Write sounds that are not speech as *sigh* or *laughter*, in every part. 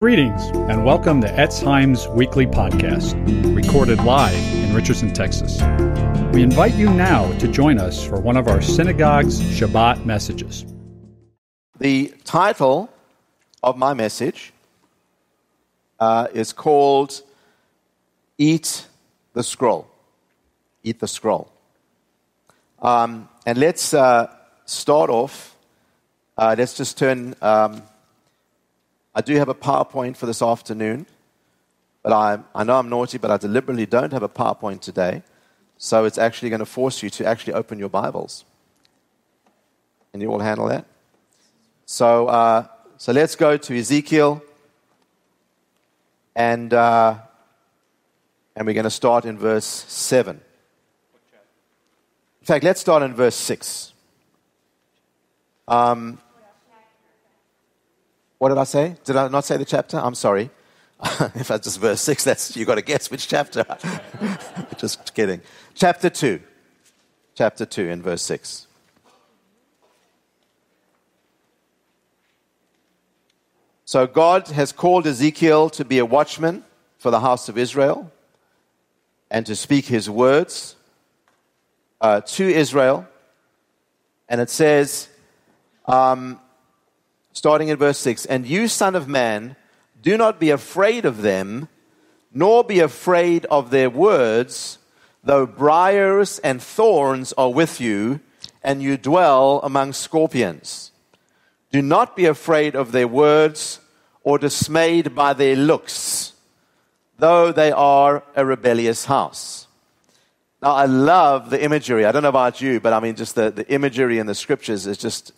Greetings and welcome to Etz Chaim's weekly podcast, recorded live in Richardson, Texas. We invite you now to join us for one of our synagogue's Shabbat messages. The title of my message uh, is called Eat the Scroll. Eat the Scroll. Um, and let's uh, start off. Uh, let's just turn. Um, I do have a PowerPoint for this afternoon, but I, I know I'm naughty, but I deliberately don't have a PowerPoint today. So it's actually going to force you to actually open your Bibles. Can you all handle that? So, uh, so let's go to Ezekiel, and, uh, and we're going to start in verse 7. In fact, let's start in verse 6. Um, what did I say? Did I not say the chapter? I'm sorry. *laughs* if that's just verse 6, that's you've got to guess which chapter. *laughs* just kidding. Chapter 2. Chapter 2 in verse 6. So God has called Ezekiel to be a watchman for the house of Israel and to speak his words uh, to Israel. And it says, um, starting in verse 6 And you, Son of Man, do not be afraid of them, nor be afraid of their words, though briars and thorns are with you, and you dwell among scorpions. Do not be afraid of their words or dismayed by their looks, though they are a rebellious house. Now, I love the imagery. I don't know about you, but I mean, just the, the imagery in the scriptures is just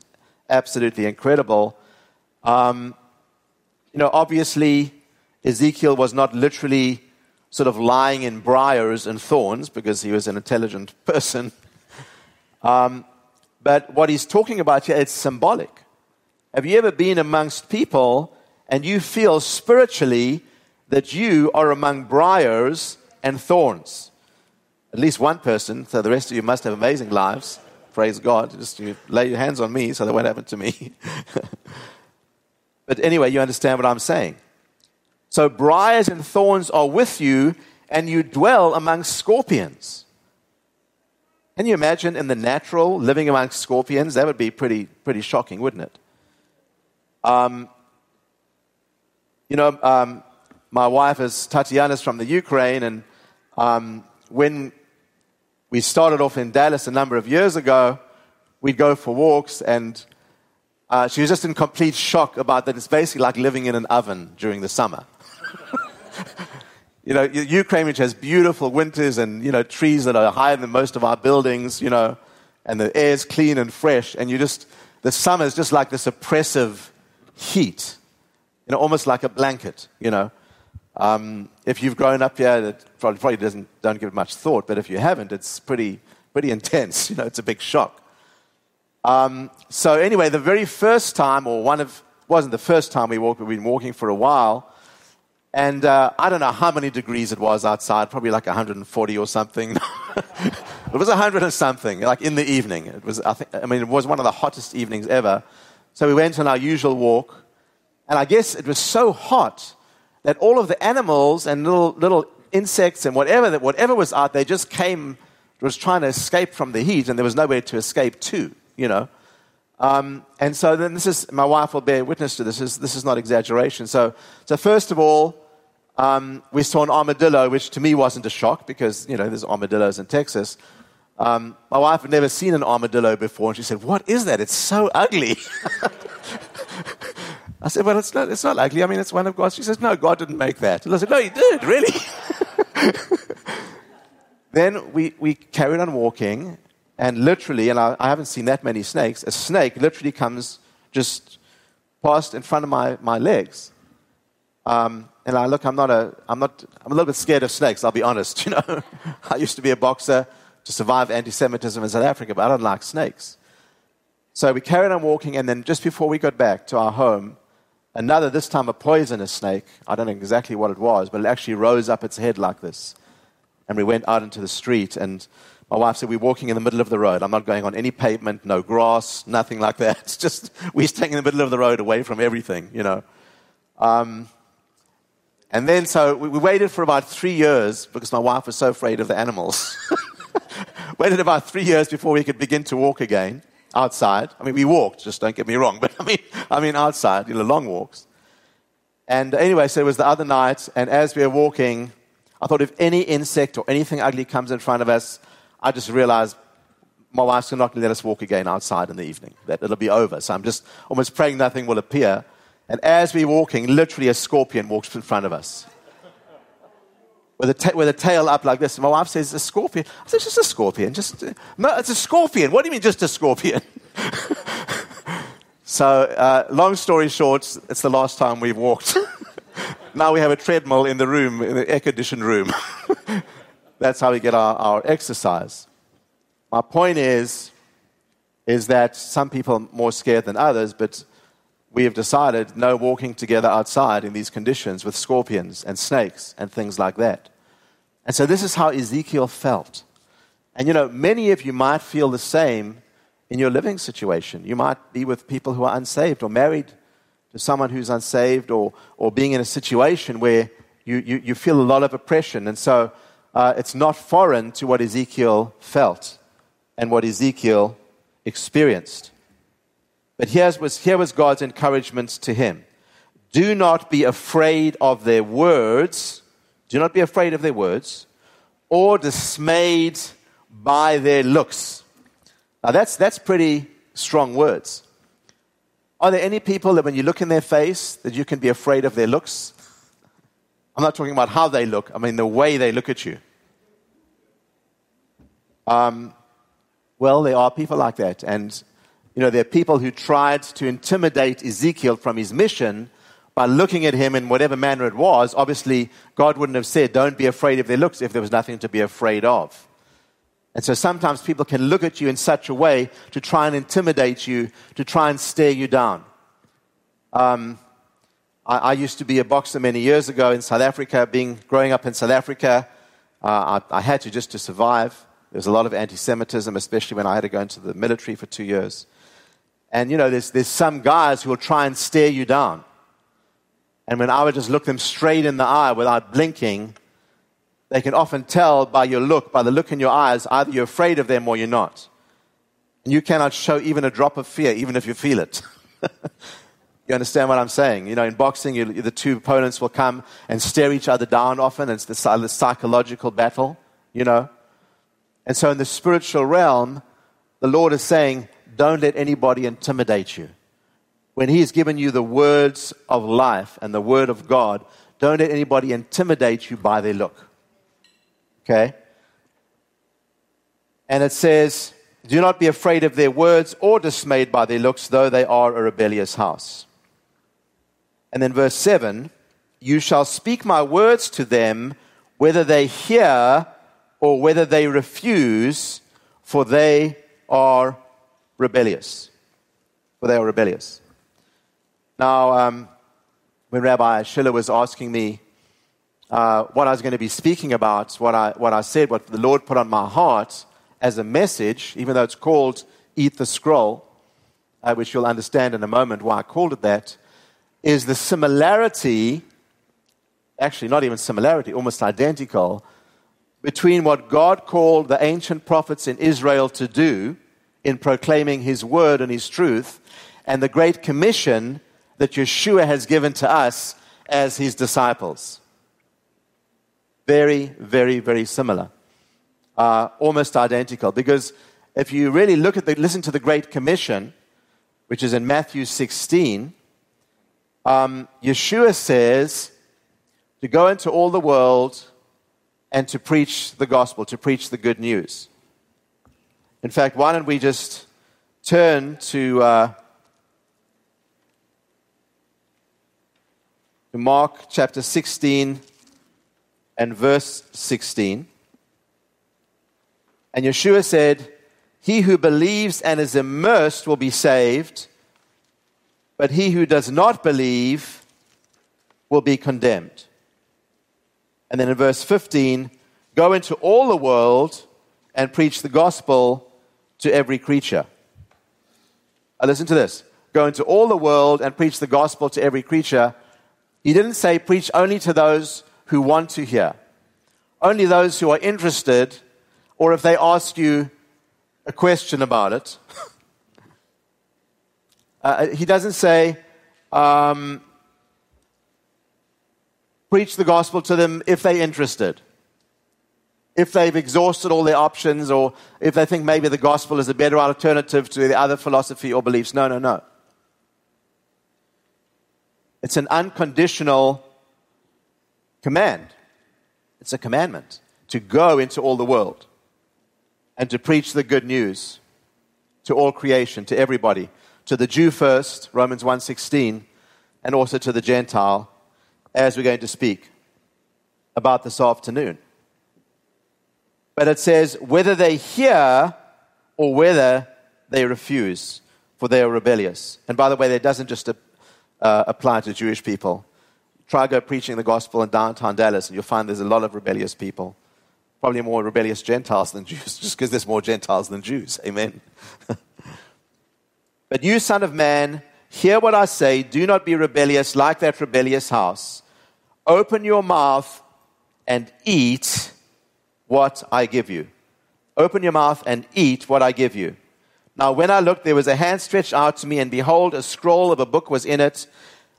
absolutely incredible. Um, you know, obviously, Ezekiel was not literally sort of lying in briars and thorns because he was an intelligent *laughs* person. Um, but what he's talking about here, it's symbolic. Have you ever been amongst people and you feel spiritually that you are among briars and thorns? At least one person, so the rest of you must have amazing lives. Praise God. Just you lay your hands on me so that won't happen to me. *laughs* but anyway, you understand what I'm saying. So briars and thorns are with you, and you dwell among scorpions. Can you imagine in the natural living among scorpions? That would be pretty, pretty shocking, wouldn't it? Um, you know, um, my wife is Tatiana's from the Ukraine, and um, when we started off in Dallas a number of years ago, we'd go for walks, and uh, she was just in complete shock about that it's basically like living in an oven during the summer. *laughs* you know, Ukraine, which has beautiful winters and, you know, trees that are higher than most of our buildings, you know, and the air's clean and fresh, and you just, the summer is just like this oppressive heat, you know, almost like a blanket, you know. Um, if you've grown up here, it probably, probably doesn't, don't give it much thought, but if you haven't, it's pretty, pretty intense, *laughs* you know, it's a big shock. Um, so anyway, the very first time, or one of, wasn't the first time we walked, we've been walking for a while, and uh, I don't know how many degrees it was outside, probably like 140 or something. *laughs* it was 100 or something, like in the evening. It was, I, think, I mean, it was one of the hottest evenings ever. So we went on our usual walk, and I guess it was so hot that all of the animals and little, little insects and whatever, that, whatever was out there just came, was trying to escape from the heat, and there was nowhere to escape to, you know. Um, and so then this is, my wife will bear witness to this, this is, this is not exaggeration. So, so first of all, um, we saw an armadillo, which to me wasn't a shock because, you know, there's armadillos in Texas. Um, my wife had never seen an armadillo before, and she said, What is that? It's so ugly. *laughs* I said, Well, it's not, it's not ugly. I mean, it's one of God's. She says, No, God didn't make that. And I said, No, He did, really. *laughs* then we, we carried on walking, and literally, and I, I haven't seen that many snakes, a snake literally comes just past in front of my, my legs. Um, and I look, I'm not a, I'm not, I'm a little bit scared of snakes. I'll be honest. *laughs* You know, I used to be a boxer to survive anti-Semitism in South Africa, but I don't like snakes. So we carried on walking, and then just before we got back to our home, another, this time a poisonous snake. I don't know exactly what it was, but it actually rose up its head like this. And we went out into the street, and my wife said, We're walking in the middle of the road. I'm not going on any pavement, no grass, nothing like that. *laughs* It's just, we're staying in the middle of the road away from everything, you know. Um, And then, so we, we waited for about three years because my wife was so afraid of the animals. *laughs* waited about three years before we could begin to walk again outside. I mean, we walked, just don't get me wrong, *laughs* but I mean, I mean outside, you know, long walks. And anyway, so it was the other night, and as we were walking, I thought if any insect or anything ugly comes in front of us, I just realized my wife's not going to let us walk again outside in the evening, that it'll be over. So I'm just almost praying nothing will appear. And as we're walking, literally a scorpion walks in front of us. With a, ta- with a tail up like this. And my wife says, a scorpion. I said, just a scorpion. Just, no, it's a scorpion. What do you mean, just a scorpion? *laughs* so, uh, long story short, it's the last time we've walked. *laughs* now we have a treadmill in the room, in the air conditioned room. *laughs* That's how we get our, our exercise. My point is, is that some people are more scared than others, but we have decided no walking together outside in these conditions with scorpions and snakes and things like that. And so this is how Ezekiel felt. And you know, many of you might feel the same in your living situation. You might be with people who are unsaved or married to someone who's unsaved or, or being in a situation where you, you, you feel a lot of oppression. And so uh, it's not foreign to what Ezekiel felt and what Ezekiel experienced. But here was, here was God's encouragement to him Do not be afraid of their words. Do not be afraid of their words or dismayed by their looks. Now, that's, that's pretty strong words. Are there any people that when you look in their face that you can be afraid of their looks? I'm not talking about how they look, I mean the way they look at you. Um, well, there are people like that. And you know, there are people who tried to intimidate Ezekiel from his mission by looking at him in whatever manner it was. Obviously, God wouldn't have said, Don't be afraid of their looks if there was nothing to be afraid of. And so sometimes people can look at you in such a way to try and intimidate you, to try and stare you down. Um, I, I, used to be a boxer many years ago in South Africa. Being growing up in South Africa, uh, I, I had to just to survive. There was a lot of anti Semitism, especially when I had to go into the military for two years. And you know, there's, there's some guys who will try and stare you down. And when I would just look them straight in the eye without blinking, they can often tell by your look, by the look in your eyes, either you're afraid of them or you're not. And you cannot show even a drop of fear, even if you feel it. *laughs* you understand what I'm saying? You know, in boxing, you, the two opponents will come and stare each other down often. It's the, the psychological battle, you know. And so in the spiritual realm, the Lord is saying, don't let anybody intimidate you. When He has given you the words of life and the Word of God, don't let anybody intimidate you by their look. Okay? And it says, Do not be afraid of their words or dismayed by their looks, though they are a rebellious house. And then verse 7 You shall speak my words to them, whether they hear or whether they refuse, for they are rebellious. For they are rebellious. Now, um, when Rabbi Schiller was asking me uh, what I was going to be speaking about, what I, what I said, what the Lord put on my heart as a message, even though it's called Eat the Scroll, uh, which you'll understand in a moment why I called it that, is the similarity, actually, not even similarity, almost identical, between what God called the ancient prophets in Israel to do in proclaiming his word and his truth, and the great commission that Yeshua has given to us as his disciples. Very, very, very similar. Uh, almost identical. Because if you really look at the, listen to the Great Commission, which is in Matthew 16, um, Yeshua says to go into all the world and to preach the gospel, to preach the good news. In fact, why don't we just turn to, uh, to Mark chapter 16 and verse 16. And Yeshua said, He who believes and is immersed will be saved, but he who does not believe will be condemned. And then in verse 15, go into all the world and preach the gospel to every creature. Now listen to this. Go into all the world and preach the gospel to every creature. He didn't say preach only to those who want to hear, only those who are interested, or if they ask you a question about it. *laughs* uh, he doesn't say, um, preach the gospel to them if they're interested. If they've exhausted all their options, or if they think maybe the gospel is a better alternative to the other philosophy or beliefs. No, no, no. It's an unconditional command. It's a commandment to go into all the world and to preach the good news to all creation, to everybody, to the Jew first, Romans 1:16, and also to the Gentile, as we're going to speak about this afternoon. But it says whether they hear or whether they refuse, for they are rebellious. And by the way, that doesn't just uh, apply to Jewish people. Try go preaching the gospel in downtown Dallas, and you'll find there's a lot of rebellious people. Probably more rebellious Gentiles than Jews, *laughs* just because there's more Gentiles than Jews. Amen. *laughs* but you, son of man, hear what I say. Do not be rebellious like that rebellious house. Open your mouth and eat what I give you. Open your mouth and eat what I give you. Now, when I looked, there was a hand stretched out to me, and behold, a scroll of a book was in it.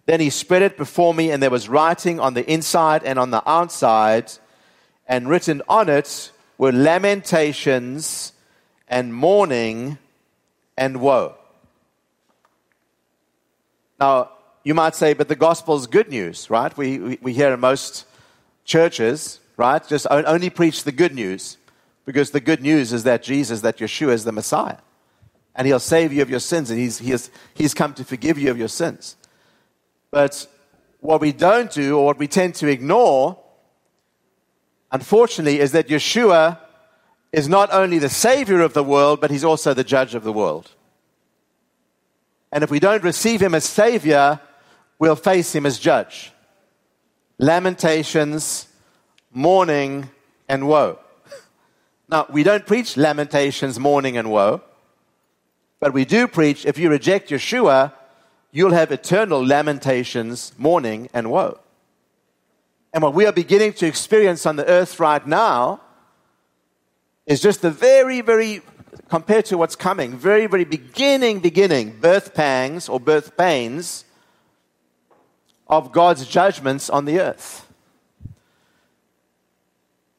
Then he spread it before me, and there was writing on the inside and on the outside, and written on it were lamentations and mourning and woe. Now, you might say, but the gospel is good news, right? We, we, we hear in most churches, right? Just only preach the good news because the good news is that Jesus, that Yeshua is the Messiah and he'll save you of your sins, and he's, he has, he's come to forgive you of your sins. But what we don't do, or what we tend to ignore, unfortunately, is that Yeshua is not only the Savior of the world, but he's also the judge of the world. And if we don't receive him as Savior, we'll face him as judge. Lamentations, mourning, and woe. Now, we don't preach lamentations, mourning, and woe. But we do preach if you reject Yeshua, you'll have eternal lamentations, mourning, and woe. And what we are beginning to experience on the earth right now is just the very, very, compared to what's coming, very, very beginning, beginning birth pangs or birth pains of God's judgments on the earth.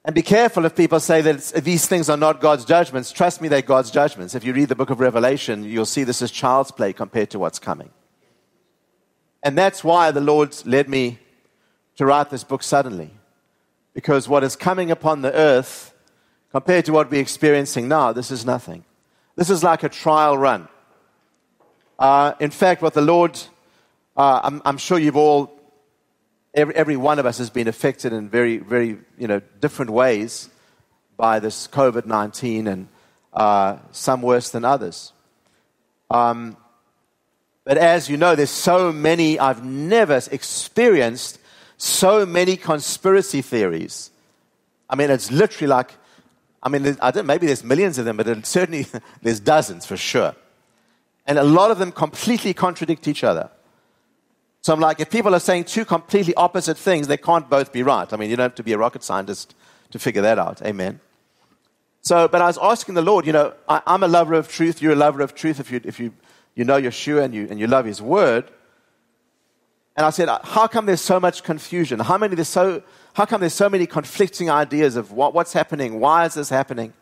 And be careful if people say that these things are not God's judgments. Trust me, they're God's judgments. If you read the book of Revelation, you'll see this is child's play compared to what's coming. And that's why the Lord led me to write this book suddenly. Because what is coming upon the earth, compared to what we're experiencing now, this is nothing. This is like a trial run. Uh, in fact, what the Lord, uh, I'm, I'm sure you've all every, every one of us has been affected in very, very you know, different ways by this COVID 19, and uh, some worse than others. Um, but as you know, there's so many, I've never experienced so many conspiracy theories. I mean, it's literally like, I mean, I don't, maybe there's millions of them, but certainly *laughs* there's dozens for sure. And a lot of them completely contradict each other. So I'm like, if people are saying two completely opposite things, they can't both be right. I mean, you don't have to be a rocket scientist to figure that out. Amen. So, but I was asking the Lord, you know, I, am a lover of truth. You're a lover of truth if you, if you, you know Yeshua and you, and you love His Word. And I said, how come there's so much confusion? How, many there's so, how come there's so many conflicting ideas of what, what's happening? Why is this happening?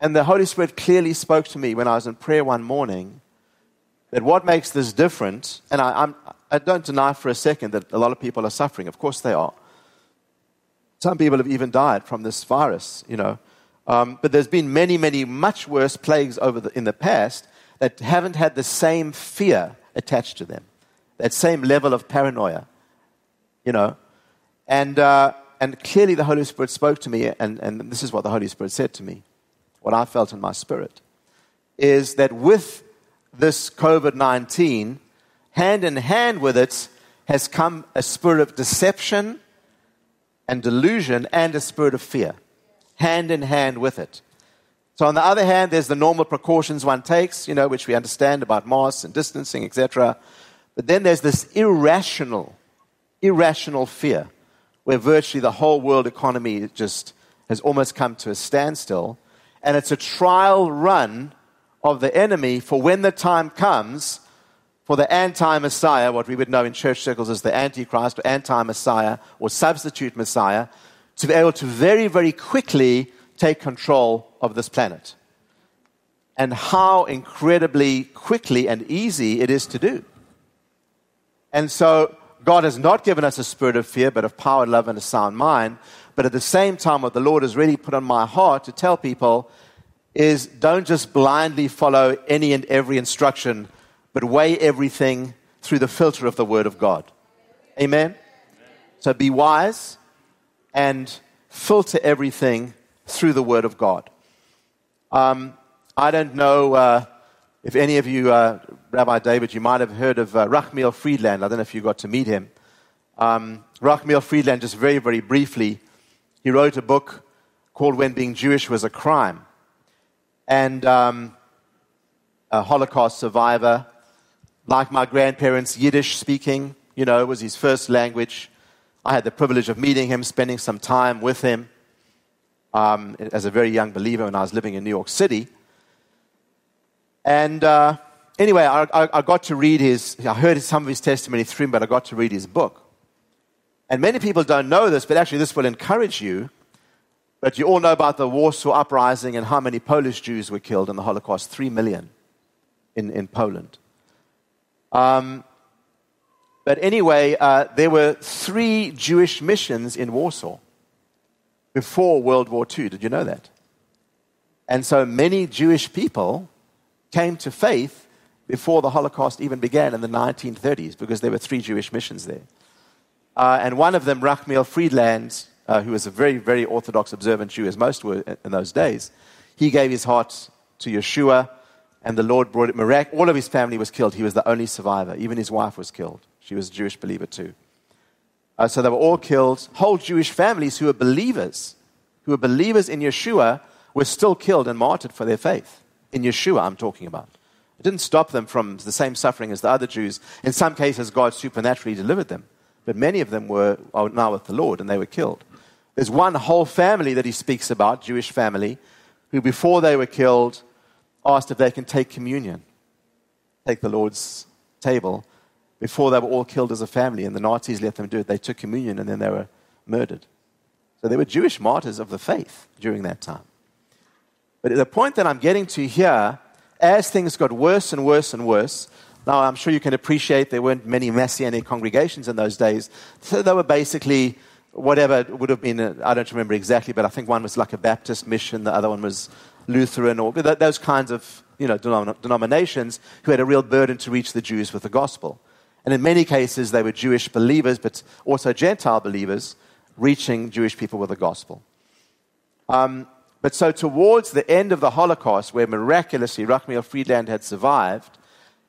And the Holy Spirit clearly spoke to me when I was in prayer one morning that what makes this different, and I, I'm, I don't deny for a second that a lot of people are suffering. Of course they are. Some people have even died from this virus, you know. Um, but there's been many, many much worse plagues over the, in the past that haven't had the same fear attached to them, that same level of paranoia, you know. And, uh, and clearly the Holy Spirit spoke to me, and, and this is what the Holy Spirit said to me, what I felt in my spirit, is that with this COVID 19, hand in hand with it has come a spirit of deception and delusion and a spirit of fear. Hand in hand with it. So, on the other hand, there's the normal precautions one takes, you know, which we understand about masks and distancing, etc. But then there's this irrational irrational fear, where virtually the whole world economy just has almost come to a standstill. And it's a trial run of the enemy for when the time comes for the anti Messiah, what we would know in church circles as the Antichrist or anti Messiah or substitute Messiah, to be able to very, very quickly take control of this planet. And how incredibly quickly and easy it is to do. And so, God has not given us a spirit of fear, but of power, love, and a sound mind. But at the same time, what the Lord has really put on my heart to tell people is don't just blindly follow any and every instruction, but weigh everything through the filter of the Word of God. Amen? So be wise and filter everything through the Word of God. Um, I don't know uh, if any of you, uh, Rabbi David, you might have heard of uh, Rachmiel Frydland. I don't know if you got to meet him. Um, Rachmiel Frydland, just very, very briefly, he wrote a book called When Being Jewish Was a Crime. And um, a Holocaust survivor, like my grandparents, Yiddish speaking, you know, was his first language. I had the privilege of meeting him, spending some time with him um, as a very young believer when I was living in New York City. And uh, anyway, I, I, I, got to read his, I heard some of his testimony through him, but I got to read his book. And many people don't know this, but actually, this will encourage you. But you all know about the Warsaw Uprising and how many Polish Jews were killed in the Holocaust three million in, in Poland. Um, but anyway, uh, there were three Jewish missions in Warsaw before World War II. Did you know that? And so many Jewish people came to faith before the Holocaust even began in the 1930s because there were three Jewish missions there. Uh, and one of them, Rachmiel Frydland, uh, who was a very, very Orthodox observant Jew, as most were in those days, he gave his heart to Yeshua, and the Lord brought it mirac- All of his family was killed. He was the only survivor. Even his wife was killed. She was a Jewish believer too. Uh, so they were all killed. Whole Jewish families who were believers, who were believers in Yeshua, were still killed and martyred for their faith. In Yeshua, I'm talking about. It didn't stop them from the same suffering as the other Jews. In some cases, God supernaturally delivered them. But many of them were now with the Lord and they were killed. There's one whole family that he speaks about, Jewish family, who before they were killed asked if they can take communion, take the Lord's table. Before they were all killed as a family and the Nazis let them do it, they took communion and then they were murdered. So they were Jewish martyrs of the faith during that time. But the point that I'm getting to here, as things got worse and worse and worse, now, I'm sure you can appreciate there weren't many Messianic congregations in those days. So they were basically whatever would have been, I don't remember exactly, but I think one was like a Baptist mission, the other one was Lutheran, or those kinds of you know, denominations who had a real burden to reach the Jews with the gospel. And in many cases, they were Jewish believers, but also Gentile believers, reaching Jewish people with the gospel. Um, but so, towards the end of the Holocaust, where miraculously Rachmiel Frydland had survived,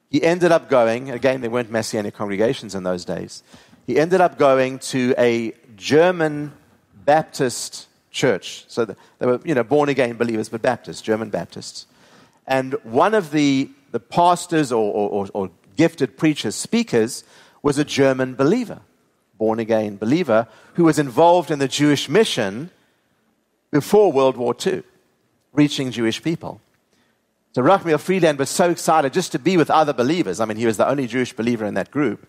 he ended up going, again, there weren't Messianic congregations in those days. He ended up going to a German Baptist church. So they were, you know, born again believers, but Baptists, German Baptists. And one of the, the pastors or, or, or gifted preachers, speakers, was a German believer, born again believer, who was involved in the Jewish mission before World War II, reaching Jewish people. So Rachmiel Frydland was so excited just to be with other believers. I mean, he was the only Jewish believer in that group.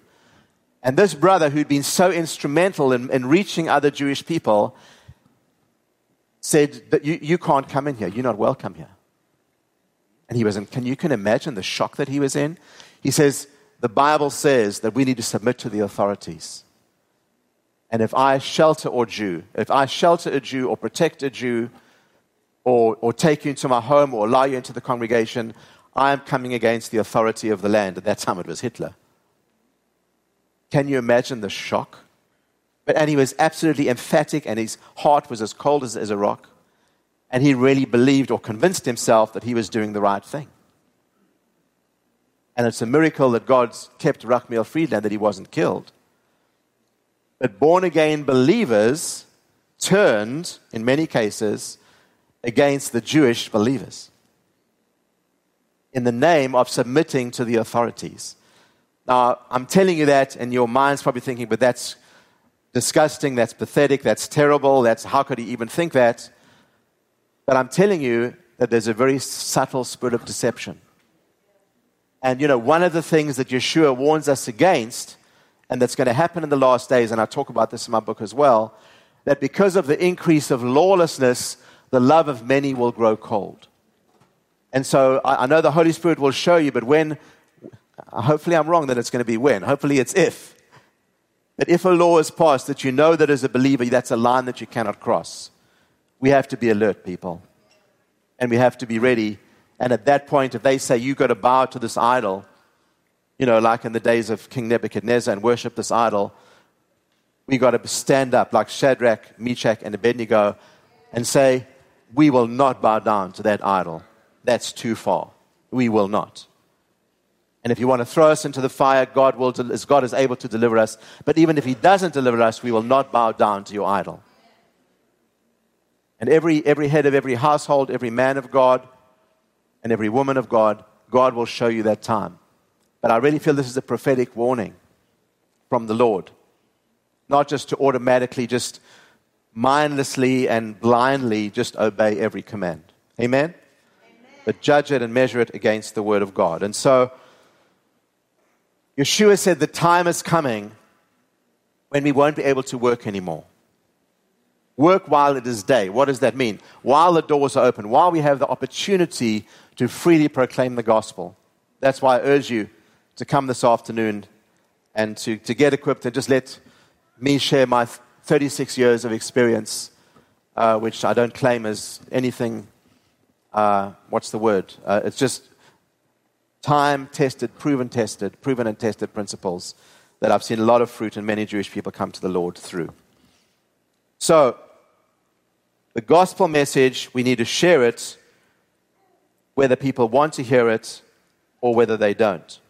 And this brother, who'd been so instrumental in, in reaching other Jewish people, said that you, you can't come in here. You're not welcome here. And he was in, can you can imagine the shock that he was in? He says, the Bible says that we need to submit to the authorities. And if I shelter a Jew, if I shelter a Jew or protect a Jew, or, or take you into my home or allow you into the congregation, I am coming against the authority of the land. At that time, it was Hitler. Can you imagine the shock? But, and he was absolutely emphatic, and his heart was as cold as, as a rock. And he really believed or convinced himself that he was doing the right thing. And it's a miracle that God's kept Rachmiel Frydland, that he wasn't killed. But born again believers turned, in many cases, against the Jewish believers in the name of submitting to the authorities. Now, I'm telling you that, and your mind's probably thinking, but that's, disgusting, that's pathetic, that's terrible, that's how could he even think that? But I'm telling you that there's a very subtle spirit of deception. And you know, one of the things that Yeshua warns us against, and that's going to happen in the last days, and I talk about this in my book as well, that because of the increase of lawlessness, the love of many will grow cold. And so I, I know the Holy Spirit will show you, but when, hopefully I'm wrong that it's going to be when, hopefully it's if. That if a law is passed, that you know that as a believer, that's a line that you cannot cross. We have to be alert, people. And we have to be ready. And at that point, if they say, you've got to bow to this idol, you know, like in the days of King Nebuchadnezzar and worship this idol, we got to stand up like Shadrach, Meshach, and Abednego and say, We will not bow down to that idol. That's too far. We will not. And if you want to throw us into the fire, God, will, God is able to deliver us. But even if He doesn't deliver us, we will not bow down to your idol. And every, every head of every household, every man of God, and every woman of God, God will show you that time. But I really feel this is a prophetic warning from the Lord. Not just to automatically, just mindlessly and blindly just obey every command. Amen? Amen? But judge it and measure it against the Word of God. And so, Yeshua said the time is coming when we won't be able to work anymore. Work while it is day. What does that mean? While the doors are open, while we have the opportunity to freely proclaim the gospel. That's why I urge you to come this afternoon and to, to get equipped and just let me share my 36 years of experience, uh, which I don't claim as anything. Uh, what's the word? Uh, it's just time tested, proven tested, proven and tested principles that I've seen a lot of fruit and many Jewish people come to the Lord through. So, the gospel message, we need to share it whether people want to hear it or whether they don't.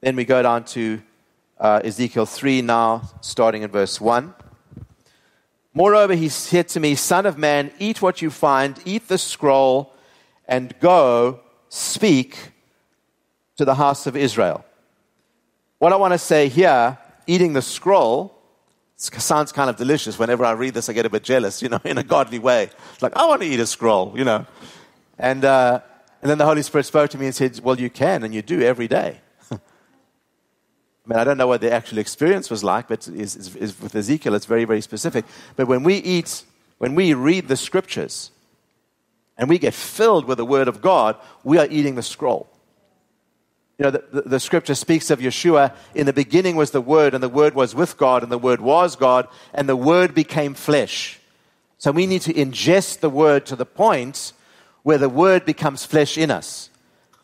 Then we go down to uh, Ezekiel 3 now, starting in verse 1. Moreover, he said to me, Son of man, eat what you find, eat the scroll, and go speak to the house of Israel. What I want to say here, eating the scroll, sounds kind of delicious. Whenever I read this, I get a bit jealous, you know, *laughs* in a godly way. It's like, I want to eat a scroll, you know. And, uh, and then the Holy Spirit spoke to me and said, Well, you can, and you do every day. *laughs* I mean, I don't know what the actual experience was like, but is, with Ezekiel, it's very, very specific. But when we eat, when we read the scriptures, and we get filled with the Word of God, we are eating the scroll. You know, the, the, the, scripture speaks of Yeshua. In the beginning was the Word, and the Word was with God, and the Word was God, and the Word became flesh. So we need to ingest the Word to the point where the Word becomes flesh in us.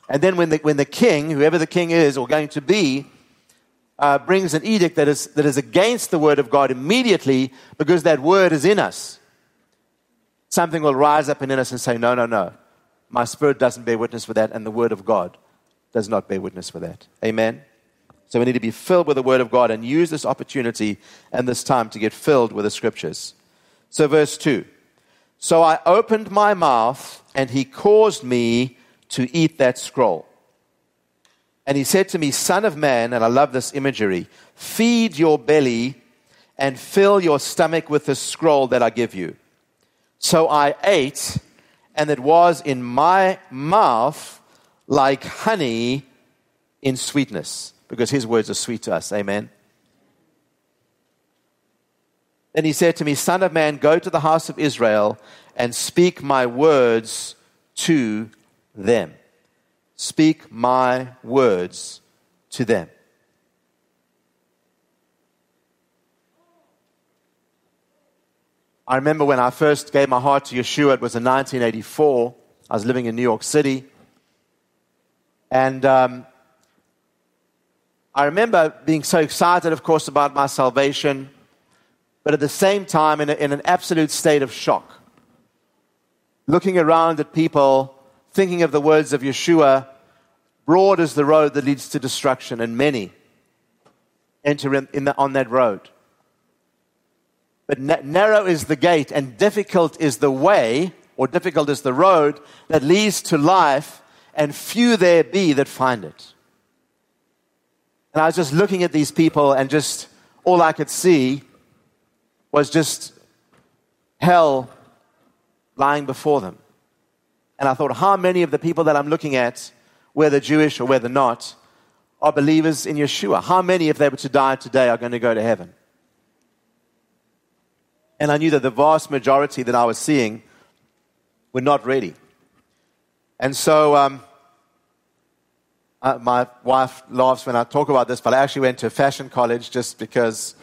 And then when the, when the king, whoever the king is or going to be, uh, brings an edict that is, that is against the Word of God immediately because that Word is in us, something will rise up in us and say, No, no, no. My spirit doesn't bear witness for that, and the Word of God does not bear witness for that. Amen? So we need to be filled with the Word of God and use this opportunity and this time to get filled with the Scriptures. So, verse 2 So I opened my mouth, and he caused me to eat that scroll. And he said to me, Son of man, and I love this imagery, feed your belly and fill your stomach with the scroll that I give you. So I ate, and it was in my mouth like honey in sweetness, because his words are sweet to us. Amen. Then he said to me, Son of man, go to the house of Israel and speak my words to them. Speak my words to them. I remember when I first gave my heart to Yeshua, it was in 1984. I was living in New York City. And um, I remember being so excited, of course, about my salvation, but at the same time in, a, in an absolute state of shock. Looking around at people, thinking of the words of Yeshua broad is the road that leads to destruction, and many enter in, in the, on that road. But na- narrow is the gate, and difficult is the way, or difficult is the road that leads to life, and few there be that find it. And I was just looking at these people, and just all I could see was just hell lying before them. And I thought, how many of the people that I'm looking at, whether Jewish or whether not, are believers in Yeshua? How many, if they were to die today, are going to go to heaven? And I knew that the vast majority that I was seeing were not ready. And so um, uh, my wife laughs when I talk about this, but I actually went to a fashion college just because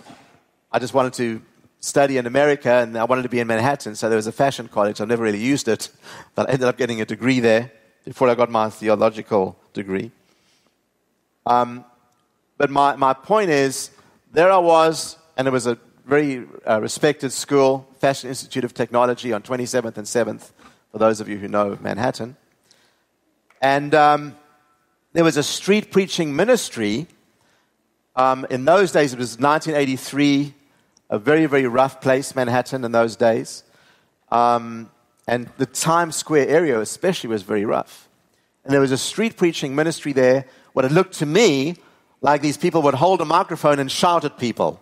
I just wanted to study in America and I wanted to be in Manhattan. So there was a fashion college. I never really used it, but I ended up getting a degree there before I got my theological degree. Um, but my, my point is, there I was, and it was a very uh, respected school, Fashion Institute of Technology on 27th and 7th, for those of you who know Manhattan. And um, there was a street preaching ministry. Um, in those days, it was 1983, a very, very rough place, Manhattan, in those days. Um, and the Times Square area, especially, was very rough. And there was a street preaching ministry there. What it looked to me like these people would hold a microphone and shout at people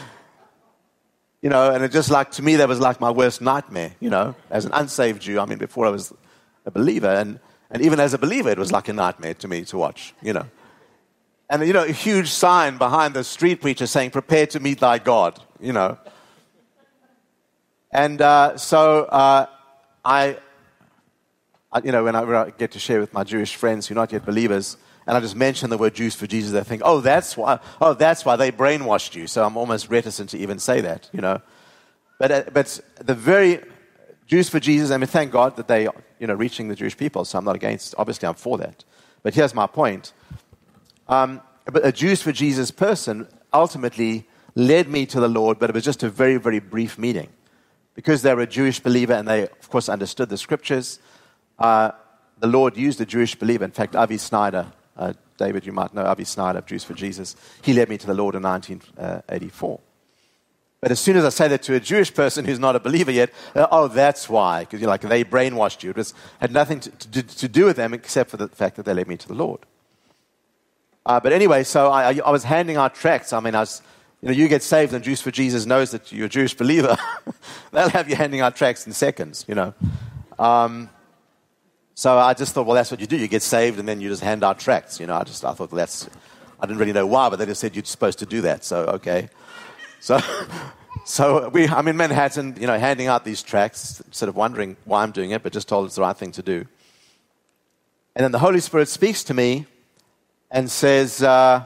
*laughs* you know, and it just like, to me, that was like my worst nightmare, you know, as an unsaved Jew. I mean, before I was a believer, and, and even as a believer, it was like a nightmare to me to watch, you know. And, you know, a huge sign behind the street preacher saying, prepare to meet thy God, you know. And uh, so uh, I, I, you know, when I get to share with my Jewish friends who are not yet believers, and I just mention the word Jews for Jesus, they think, oh, that's why, oh, that's why they brainwashed you. So I'm almost reticent to even say that, you know. But, uh, but the very Jews for Jesus, I mean, thank God that they, you know, reaching the Jewish people. So I'm not against, obviously I'm for that. But here's my point. Um, but a Jews for Jesus person ultimately led me to the Lord, but it was just a very, very brief meeting. Because they were a Jewish believer and they, of course, understood the scriptures, uh, the Lord used a Jewish believer. In fact, Avi Snyder, uh, David, you might know Avi Snyder of Jews for Jesus. He led me to the Lord in 1984. But as soon as I say that to a Jewish person who's not a believer yet, uh, oh, that's why, because you're like they brainwashed you. It was, had nothing to, to, to, do with them except for the fact that they led me to the Lord. Uh, but anyway, so I, I, was handing out tracts. I mean, I was, you know, you get saved and Jews for Jesus knows that you're a Jewish believer. *laughs* They'll have you handing out tracts in seconds, you know. Um, so I just thought, well, that's what you do. You get saved and then you just hand out tracts. You know, I just I thought well, that's I didn't really know why, but they just said you're supposed to do that. So okay, so *laughs* so we I'm in Manhattan, you know, handing out these tracts, sort of wondering why I'm doing it, but just told it's the right thing to do. And then the Holy Spirit speaks to me and says, uh,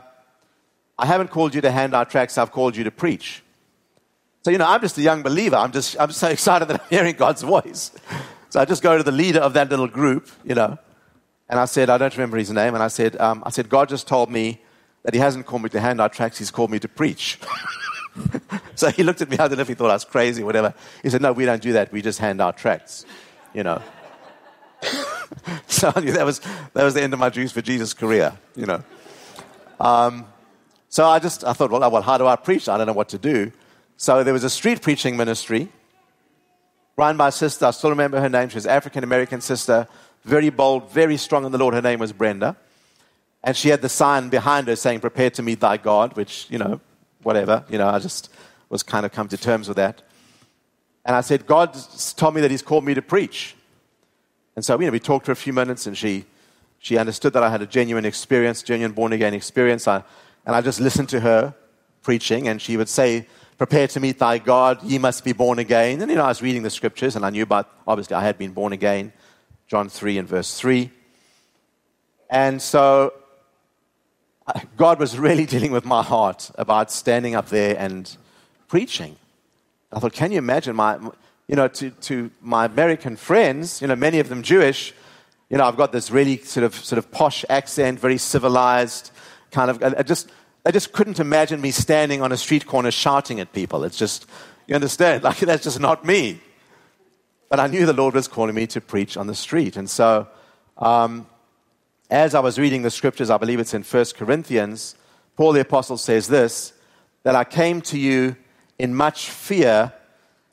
"I haven't called you to hand out tracts. I've called you to preach." So you know, I'm just a young believer. I'm just I'm so *laughs* excited that I'm hearing God's voice. So I just go to the leader of that little group, you know, and I said, I don't remember his name, and I said, um, I said, God just told me that he hasn't called me to hand out tracts, he's called me to preach. *laughs* so he looked at me, I don't know if he thought I was crazy or whatever. He said, No, we don't do that, we just hand out tracts, you know. *laughs* so I *laughs* knew that was, that was the end of my Jews for Jesus career, you know. Um, so I just, I thought, well, well, how do I preach? I don't know what to do. So there was a street preaching ministry run by a sister. I still remember her name. She was an African American sister, very bold, very strong in the Lord. Her name was Brenda. And she had the sign behind her saying, Prepare to meet thy God, which, you know, whatever. You know, I just was kind of come to terms with that. And I said, God told me that He's called me to preach. And so, you know, we talked for a few minutes and she, she understood that I had a genuine experience, genuine born again experience. I, and I just listened to her preaching and she would say prepare to meet thy God, ye must be born again. And you know, I was reading the scriptures and I knew about, obviously, I had been born again, John 3 and verse 3. And so God was really *laughs* dealing with my heart about standing up there and preaching. I thought, can you imagine my, you know, to, to my American friends, you know, many of them Jewish, you know, I've got this really sort of, sort of posh accent, very civilized, kind of, I just, I just couldn't imagine me standing on a street corner shouting at people. It's just, you understand? *laughs* Like, that's just not me. But I knew the Lord was calling me to preach on the street. And so, um, as I was reading the scriptures, I believe it's in 1 Corinthians, Paul the Apostle says this that I came to you in much fear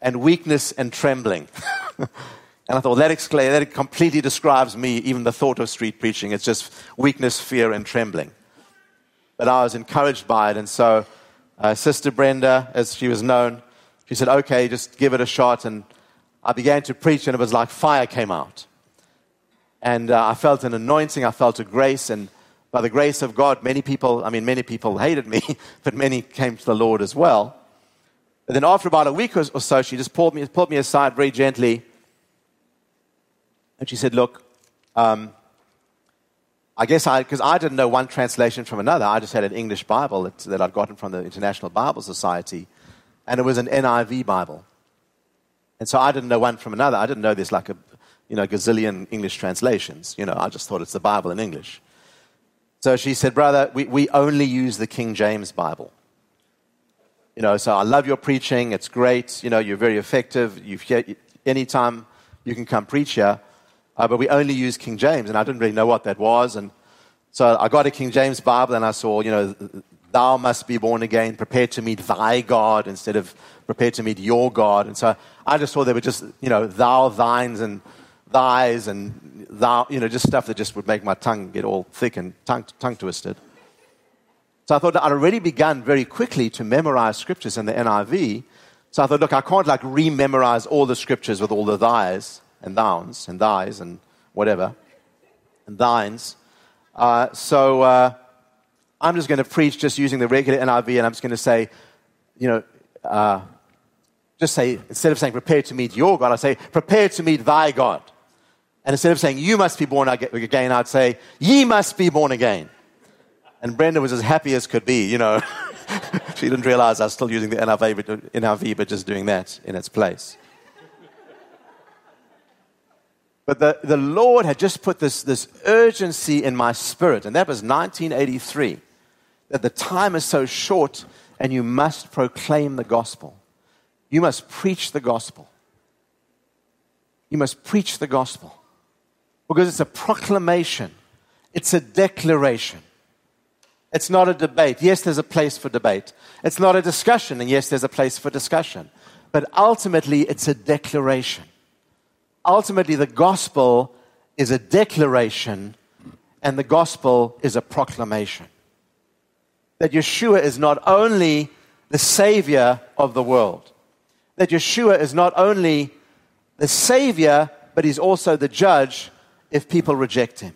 and weakness and trembling. *laughs* and I thought that, excla- that completely describes me, even the thought of street preaching. It's just weakness, fear, and trembling but I was encouraged by it. And so uh, uh, Sister Brenda, as she was known, she said, okay, just give it a shot. And I began to preach, and it was like fire came out. And uh, I felt an anointing, I felt a grace, and by the grace of God, many people, I mean, many people hated me, *laughs* but many came to the Lord as well. But then after about a week or so, she just pulled me, pulled me aside very gently. And she said, Look, um, I guess I, because I didn't know one translation from another, I just had an English Bible that, that I'd gotten from the International Bible Society, and it was an NIV Bible. And so I didn't know one from another. I didn't know there's like a, you know, gazillion English translations. You know, I just thought it's the Bible in English. So she said, Brother, we, we only use the King James Bible. You know, so I love your preaching. It's great. You know, you're very effective. You've anytime you can come preach here. Uh, but we only use King James, and I didn't really know what that was. And so I got a King James Bible, and I saw, you know, thou must be born again, prepare to meet thy God instead of prepare to meet your God. And so I just thought they were just, you know, thou, thines, and thys, and thou, you know, just stuff that just would make my tongue get all thick and tongue, tongue twisted. So I thought I'd already begun very quickly to memorize scriptures in the NIV. So I thought, look, I can't like rememorize all the scriptures with all the thys and thouns and thys and whatever and thines. Uh, so uh, I'm just going to preach just using the regular NIV, and I'm just going to say, you know, uh, just say instead of saying prepare to meet your God, I say prepare to meet thy God. And instead of saying, you must be born again, I'd say, ye must be born again. And Brenda was as happy as could be, you know. *laughs* she didn't realize I was still using the NRV but, NIV, but just doing that in its place. But the, the Lord had just put this, this urgency in my spirit, and that was 1983, that the time is so short and you must proclaim the gospel. You must preach the gospel. You must preach the gospel because it's a proclamation, it's a declaration. It's not a debate. Yes, there's a place for debate. It's not a discussion, and yes, there's a place for discussion. But ultimately, it's a declaration. Ultimately, the gospel is a declaration, and the gospel is a proclamation. That Yeshua is not only the Savior of the world, that Yeshua is not only the Savior, but He's also the judge if people reject him.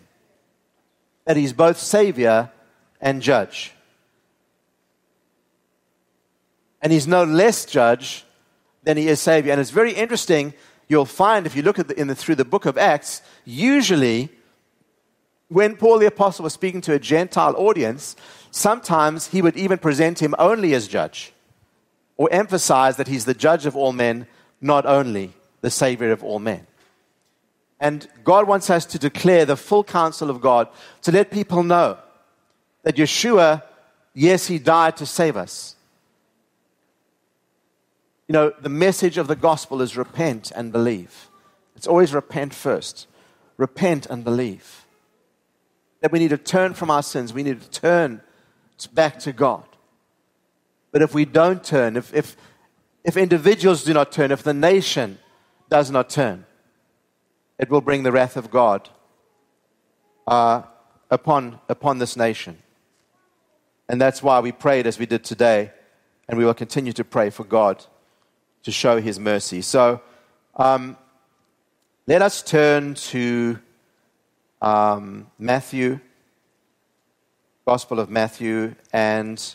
That he's both Savior and judge. And he's no less judge than he is Savior. And it's very interesting. You'll find if you look at the, the, through the book of Acts, usually when Paul the Apostle was speaking to a Gentile audience, sometimes he would even present him only as judge or emphasize that he's the judge of all men, not only the Savior of all men. And God wants us to declare the full counsel of God to let people know that Yeshua, yes, He died to save us. You know, the message of the gospel is repent and believe. It's always repent first. Repent and believe. That we need to turn from our sins, we need to turn back to God. But if we don't turn, if, if, if individuals do not turn, if the nation does not turn, it will bring the wrath of God uh, upon, upon this nation. And that's why we prayed as we did today, and we will continue to pray for God to show his mercy. So um, let us turn to um, Matthew, Gospel of Matthew, and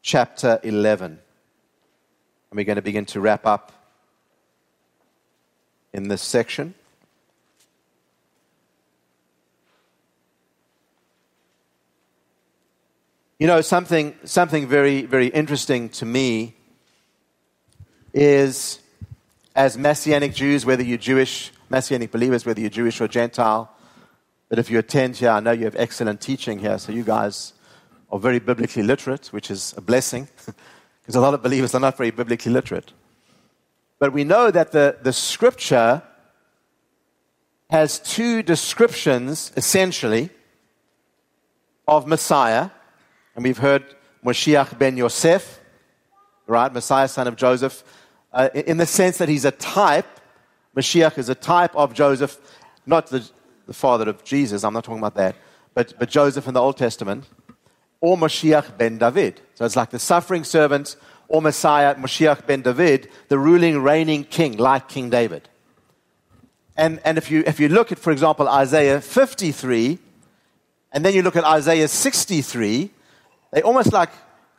chapter 11. And we're going to begin to wrap up in this section. You know, something, something very, very interesting to me is as Messianic Jews, whether you're Jewish, Messianic believers, whether you're Jewish or Gentile, but if you attend here, I know you have excellent teaching here, so you guys are very biblically literate, which is a blessing, *laughs* because a lot of believers are not very biblically literate. But we know that the, the scripture has two descriptions, essentially, of Messiah. And we've heard Moshiach ben Yosef, right? Messiah, son of Joseph, uh, in the sense that he's a type. Mashiach is a type of Joseph, not the, the father of Jesus. I'm not talking about that. But, but Joseph in the Old Testament. or Moshiach ben David. So it's like the suffering servant or Messiah, Moshiach ben David, the ruling, reigning king, like King David. And, and if, you, if you look at, for example, Isaiah 53, and then you look at Isaiah 63, they almost like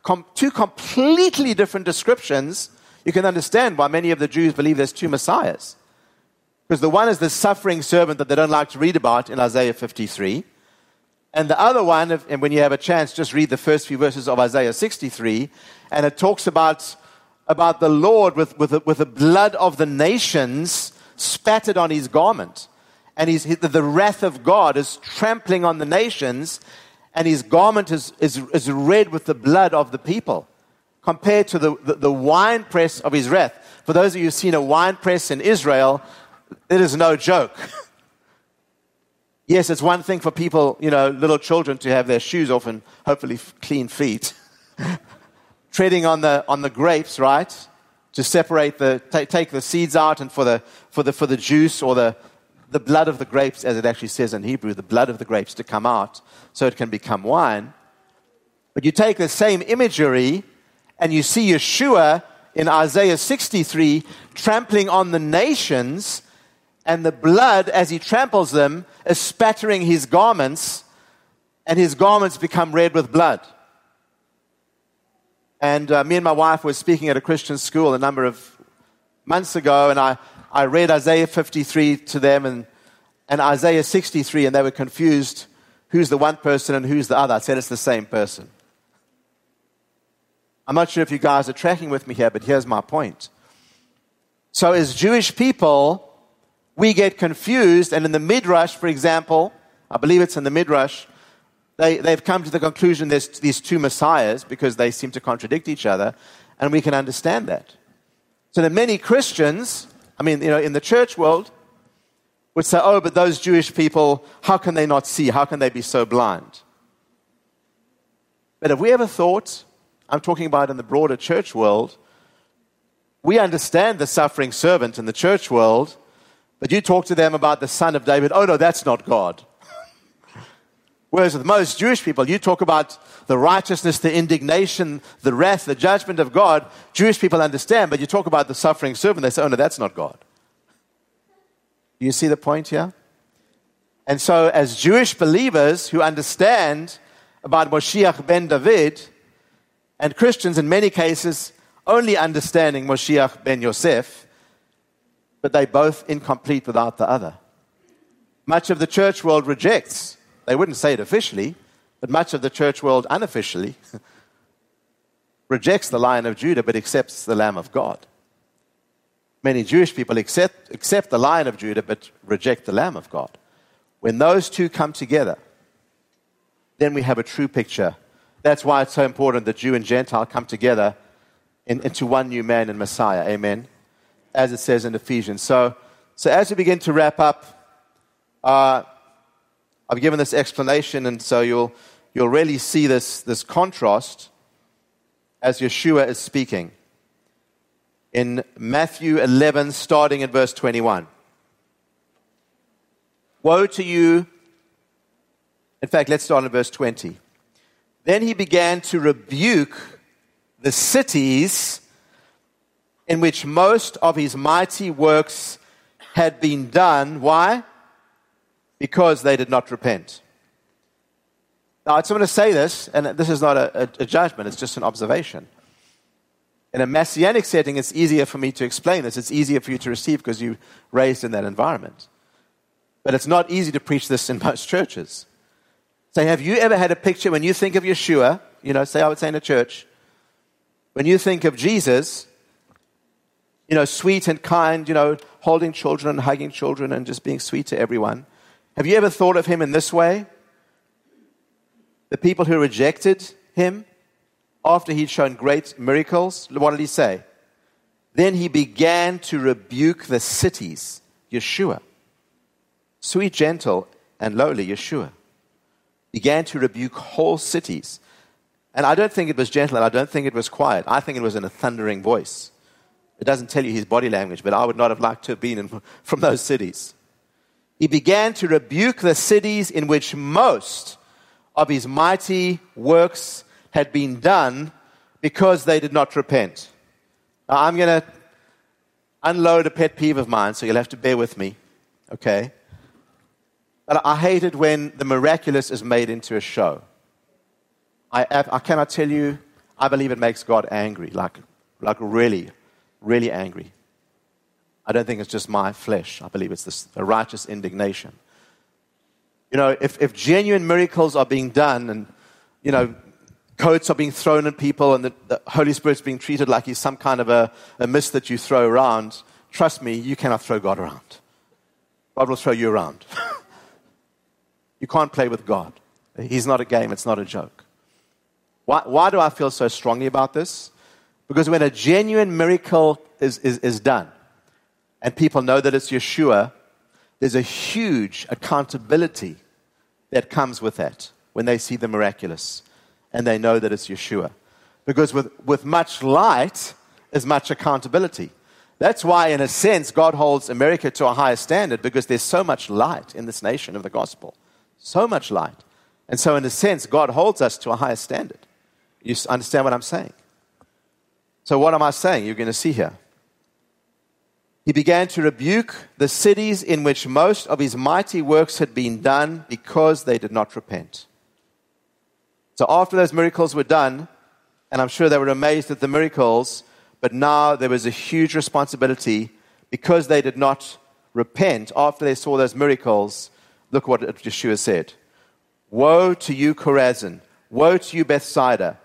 com- two completely different descriptions. You can understand why many of the Jews believe there's two messiahs. Because the one is the suffering servant that they don't like to read about in Isaiah 53. And the other one, and when you have a chance, just read the first few verses of Isaiah 63, and it talks about, about the Lord with, with, the, with the blood of the nations spattered on his garment. And he's, the wrath of God is trampling on the nations, and his garment is, is, is red with the blood of the people, compared to the, the, the wine press of his wrath. For those of you who've seen a wine press in Israel, it is no joke. *laughs* yes, it's one thing for people, you know, little children to have their shoes off and hopefully clean feet, *laughs* treading on the, on the grapes, right? To separate the, t- take the seeds out and for the, for the, for the juice or the, the blood of the grapes, as it actually says in Hebrew, the blood of the grapes to come out so it can become wine. But you take the same imagery and you see Yeshua in Isaiah 63 trampling on the nations and the blood, as he tramples them, is spattering his garments, and his garments become red with blood. And uh, me and my wife were speaking at a Christian school a number of months ago, and I, I read Isaiah 53 to them and, and Isaiah 63, and they were confused who's the one person and who's the other. I said it's the same person. I'm not sure if you guys are tracking with me here, but here's my point. So, as Jewish people, we get confused, and in the Midrash, for example, I believe it's in the Midrash, they, they've come to the conclusion there's these two messiahs because they seem to contradict each other, and we can understand that. So that many Christians, I mean, you know, in the church world, would say, oh, but those Jewish people, how can they not see? How can they be so blind? But have we ever thought, I'm talking about in the broader church world, we understand the suffering servant in the church world, but you talk to them about the son of David, oh no, that's not God. Whereas with most Jewish people, you talk about the righteousness, the indignation, the wrath, the judgment of God. Jewish people understand, but you talk about the suffering servant, they say, oh no, that's not God. Do you see the point here? And so, as Jewish believers who understand about Moshiach ben David, and Christians in many cases only understanding Moshiach ben Yosef, but they both incomplete without the other. Much of the church world rejects, they wouldn't say it officially, but much of the church world unofficially *laughs* rejects the Lion of Judah but accepts the Lamb of God. Many Jewish people accept, accept the Lion of Judah but reject the Lamb of God. When those two come together, then we have a true picture. That's why it's so important that Jew and Gentile come together in, into one new man and Messiah. Amen as it says in Ephesians. So, so as we begin to wrap up, uh, I've given this explanation, and so you'll, you'll really see this, this contrast as Yeshua is speaking. In Matthew 11, starting at verse 21. Woe to you. In fact, let's start in verse 20. Then he began to rebuke the cities in which most of his mighty works had been done. Why? Because they did not repent. Now, I just want to say this, and this is not a, a, judgment, it's just an observation. In a messianic setting, it's easier for me to explain this. It's easier for you to receive because you raised in that environment. But it's not easy to preach this in *laughs* most churches. So, have you ever had a picture when you think of Yeshua, you know, say I would say in a church, when you think of Jesus, you know, sweet and kind, you know, holding children and hugging children and just being sweet to everyone. Have you ever thought of him in this way? The people who rejected him after he'd shown great miracles, what did he say? Then he began to rebuke the cities, Yeshua. Sweet, gentle, and lowly, Yeshua. Began to rebuke whole cities. And I don't think it was gentle and I don't think it was quiet. I think it was in a thundering voice. It doesn't tell you his body language, but I would not have liked to have been in, *laughs* from those cities. He began to rebuke the cities in which most of his mighty works had been done because they did not repent. Now, I'm going to unload a pet peeve of mine, so you'll have to bear with me, okay? But I hate it when the miraculous is made into a show. I, I cannot tell you, I believe it makes God angry, like, like really, really angry. I don't think it's just my flesh. I believe it's this, righteous indignation. You know, if, if genuine miracles are being done and, you know, coats are being thrown at people and the, the Holy Spirit's being treated like he's some kind of a, a mist that you throw around, trust me, you cannot throw God around. God will throw you around. *laughs* you can't play with God. He's not a game, it's not a joke. Why, why do I feel so strongly about this? Because when a genuine miracle is, is, is done and people know that it's Yeshua, there's a huge accountability that comes with that when they see the miraculous and they know that it's Yeshua. Because with, with much light is much accountability. That's why, in a sense, God holds America to a higher standard because there's so much light in this nation of the gospel. So much light. And so, in a sense, God holds us to a higher standard. You understand what I'm saying? So, what am I saying? You're going to see here. He began to rebuke the cities in which most of his mighty works had been done because they did not repent. So after those miracles were done, and I'm sure they were amazed at the miracles, but now there was a huge responsibility because they did not repent after they saw those miracles. Look what Yeshua said Woe to you, Chorazin! Woe to you, Bethsaida!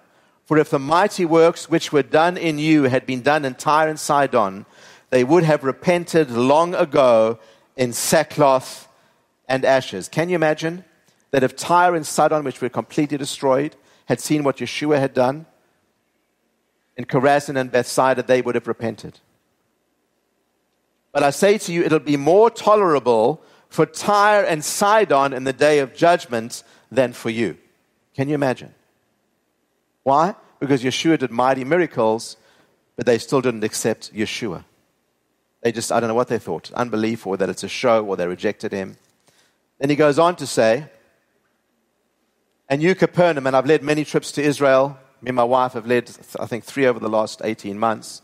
For if the mighty works which were done in you had been done in Tyre and Sidon, they would have repented long ago in sackcloth and ashes. Can you imagine? that if Tyre and Sidon, which were completely destroyed, had seen what Yeshua had done, in Chorazin and Bethsaida, they would have repented. But I say to you, it'll be more tolerable for Tyre and Sidon in the day of judgment than for you. Can you imagine? Why? Because Yeshua did mighty miracles, but they still didn't accept Yeshua. They just, I don't know what they thought unbelief, or that it's a show, or they rejected him. Then he goes on to say, and you, Capernaum, and I've led many trips to Israel. Me and my wife have led, I think, three over the last 18 months.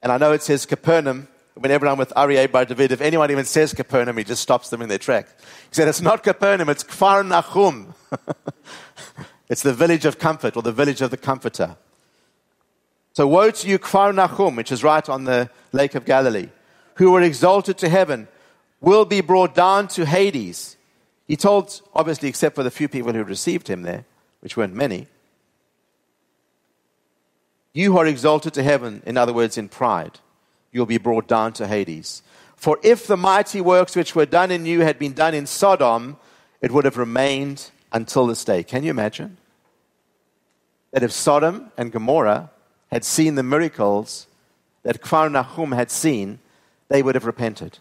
And I know it says Capernaum. Whenever I'm with Aryeh Bar David, if anyone even says Capernaum, he just stops them in their track. He said, It's not Capernaum, it's Kfar Nachum. *laughs* it's the village of comfort or the village of the comforter. So, woe to you, Kfar Nachum, which is right on the Lake of Galilee, who were exalted to heaven, will be brought down to Hades. He told, obviously, except for the few people who received him there, which weren't many, you who are exalted to heaven, in other words, in pride, you'll be brought down to Hades. For if the mighty works which were done in you had been done in Sodom, it would have remained until this day. Can you imagine? That if Sodom and Gomorrah had seen the miracles that Kfar Nahum had seen, they would have repented.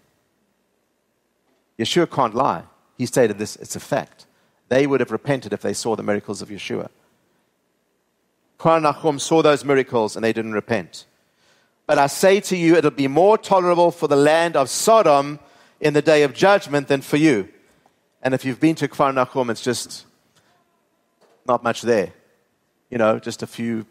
Yeshua can't lie. He stated this, it's a fact. They would have repented if they saw the miracles of Yeshua. Kfar saw those miracles and they didn't repent. But I say to you, it'll be more tolerable for the land of Sodom in the day of judgment than for you. And if you've been to Kfar Nahum, it's just not much there. You know, just a few,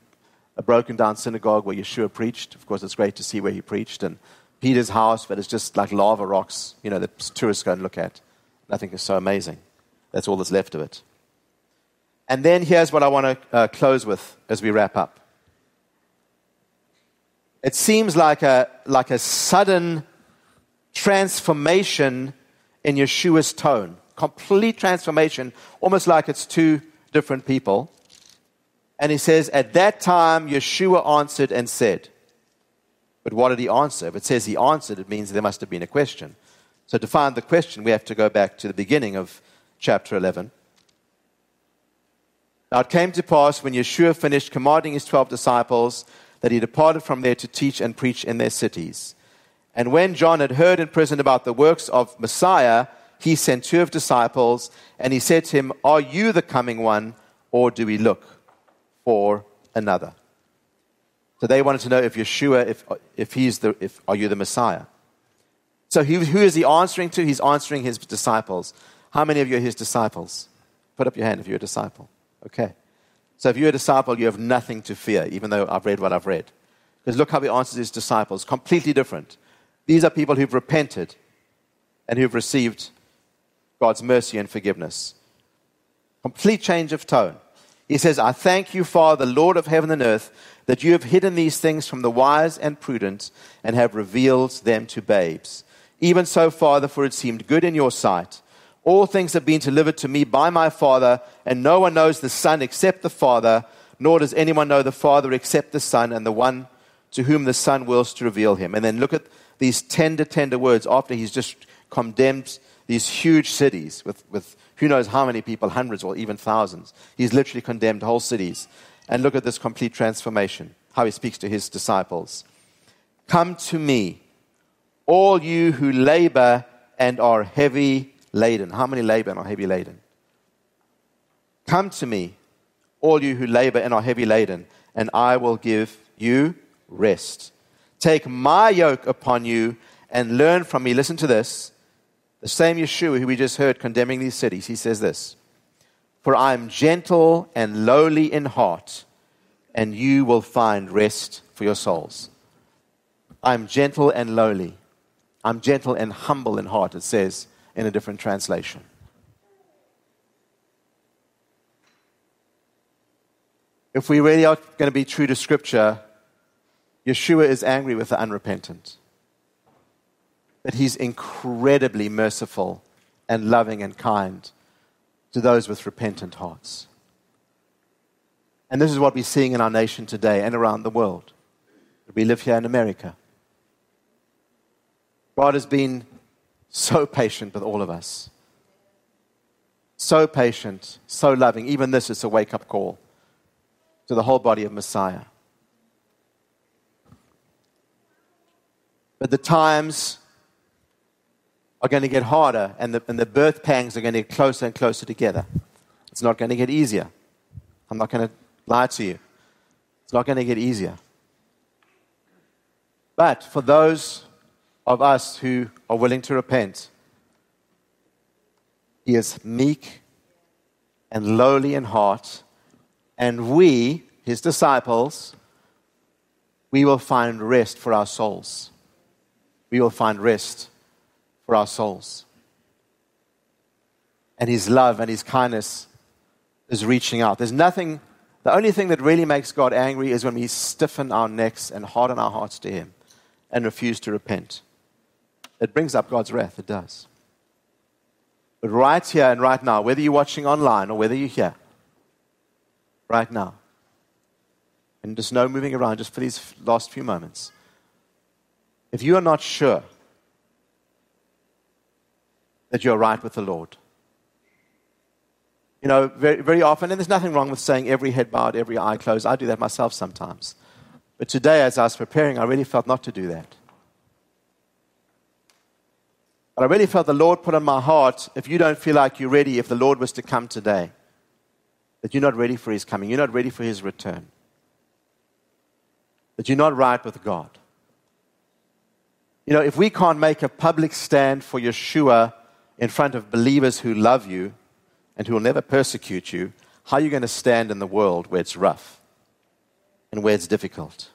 a broken down synagogue where Yeshua preached. Of course, it's great to see where he preached. And Peter's house, but it's just like lava rocks, you know, that tourists go and look at. Nothing is so amazing. That's all that's left of it. And then here's what I want to uh, close with as we wrap up. It seems like a, like a sudden transformation in Yeshua's tone. Complete transformation, almost like it's two different people. And he says, At that time, Yeshua answered and said, But what did he answer? If it says he answered, it means there must have been a question. So, to find the question, we have to go back to the beginning of chapter 11. Now, it came to pass when Yeshua finished commanding his 12 disciples that he departed from there to teach and preach in their cities. And when John had heard in prison about the works of Messiah, he sent two of disciples, and he said to him, Are you the coming one, or do we look for another? So they wanted to know if Yeshua, if, if he's the, if, are you the Messiah? So he, who is he answering to? He's answering his disciples. How many of you are his disciples? Put up your hand if you're a disciple. Okay. So if you're a disciple, you have nothing to fear, even though I've read what I've read. Because look how he answers his disciples. Completely different. These are people who've repented and who've received God's mercy and forgiveness. Complete change of tone. He says, I thank you, Father, Lord of heaven and earth, that you have hidden these things from the wise and prudent and have revealed them to babes. Even so, Father, for it seemed good in your sight. All things have been delivered to me by my Father, and no one knows the Son except the Father, nor does anyone know the Father except the Son and the one to whom the Son wills to reveal him. And then look at these tender, tender words after he's just condemned these huge cities with, with who knows how many people, hundreds or even thousands. He's literally condemned whole cities. And look at this complete transformation, how he speaks to his disciples. Come to me, all you who labor and are heavy laden. How many labor and are heavy laden? Come to me, all you who labor and are heavy laden, and I will give you rest. Take my yoke upon you and learn from me. Listen to this the same Yeshua who we just heard condemning these cities, he says this For I am gentle and lowly in heart, and you will find rest for your souls. I'm gentle and lowly. I'm gentle and humble in heart, it says in a different translation. If we really are going to be true to Scripture, Yeshua is angry with the unrepentant that he's incredibly merciful and loving and kind to those with repentant hearts. And this is what we're seeing in our nation today and around the world. We live here in America. God has been so patient with all of us. So patient, so loving. Even this is a wake up call to the whole body of Messiah. But the times are going to get harder and the, and the birth pangs are going to get closer and closer together. It's not going to get easier. I'm not going to lie to you. It's not going to get easier. But for those of us who are willing to repent, He is meek and lowly in heart, and we, His disciples, we will find rest for our souls. We will find rest for our souls. And His love and His kindness is reaching out. There's nothing, the only thing that really makes God angry is when we stiffen our necks and harden our hearts to Him and refuse to repent. It brings up God's wrath, it does. But right here and right now, whether you're watching online or whether you're here, right now, and there's no moving around just for these last few moments, if you are not sure that you're right with the Lord. You know, very, very often, and there's nothing wrong with saying every head bowed, every eye closed. I do that myself sometimes. But today, as I was preparing, I really felt not to do that. But I really felt the Lord put on my heart if you don't feel like you're ready, if the Lord was to come today, that you're not ready for His coming, you're not ready for His return, that you're not right with God. You know, if we can't make a public stand for Yeshua in front of believers who love you and who will never persecute you, how are you going to stand in the world where it's rough and where it's difficult?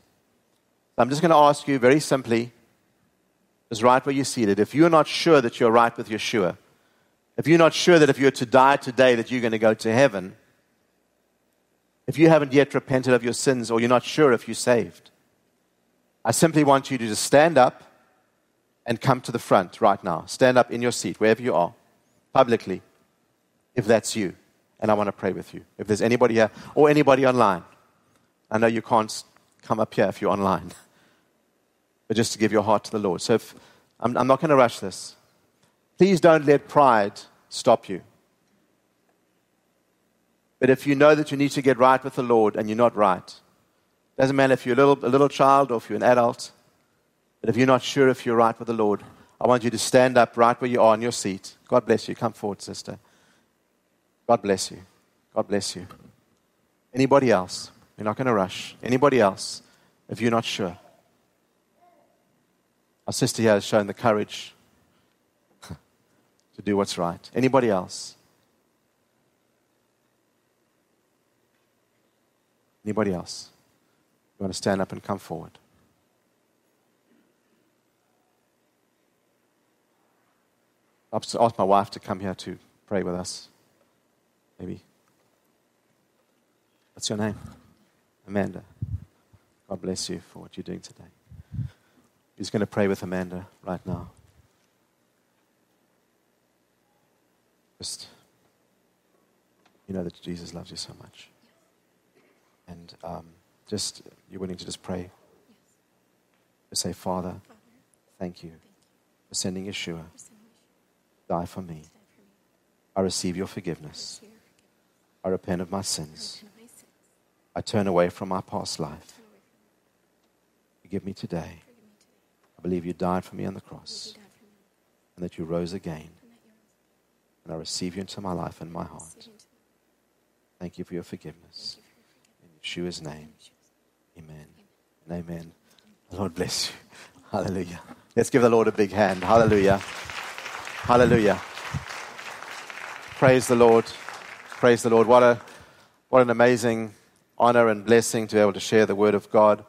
I'm just going to ask you very simply, is right where you're seated. If you're not sure that you're right with Yeshua, if you're not sure that if you're to die today that you're going to go to heaven, if you haven't yet repented of your sins or you're not sure if you're saved, I simply want you to just stand up and come to the front right now. Stand up in your seat, wherever you are, publicly, if that's you. And I want to pray with you. If there's anybody here or anybody online, I know you can't come up here if you're online, *laughs* but just to give your heart to the Lord. So if, I'm, I'm not going to rush this. Please don't let pride stop you. But if you know that you need to get right with the Lord and you're not right, doesn't matter if you're a little, a little child or if you're an adult, but if you're not sure if you're right with the Lord, I want you to stand up right where you are in your seat. God bless you. Come forward, sister. God bless you. God bless you. Anybody else? You're not going to rush. Anybody else? If you're not sure. Our sister here has shown the courage *laughs* to do what's right. Anybody else? Anybody else? You want to stand up and come forward. I'll ask my wife to come here to pray with us. Maybe. What's your name? Amanda. God bless you for what you're doing today. He's going to pray with Amanda right now. Just, you know that Jesus loves you so much. And um, just, you're willing to just pray. Just say, Father, thank you for sending Yeshua die for me. I receive your forgiveness. I repent of my sins. I turn away from my past life. Forgive me today. I believe you died for me on the cross and that you rose again. And I receive you into my life and my heart. Thank you for your forgiveness. In Yeshua's name, amen and amen. The Lord bless you. Hallelujah. Let's give the Lord a big hand. Hallelujah. Hallelujah. Praise the Lord. Praise the Lord. What, a, what an amazing honor and blessing to be able to share the word of God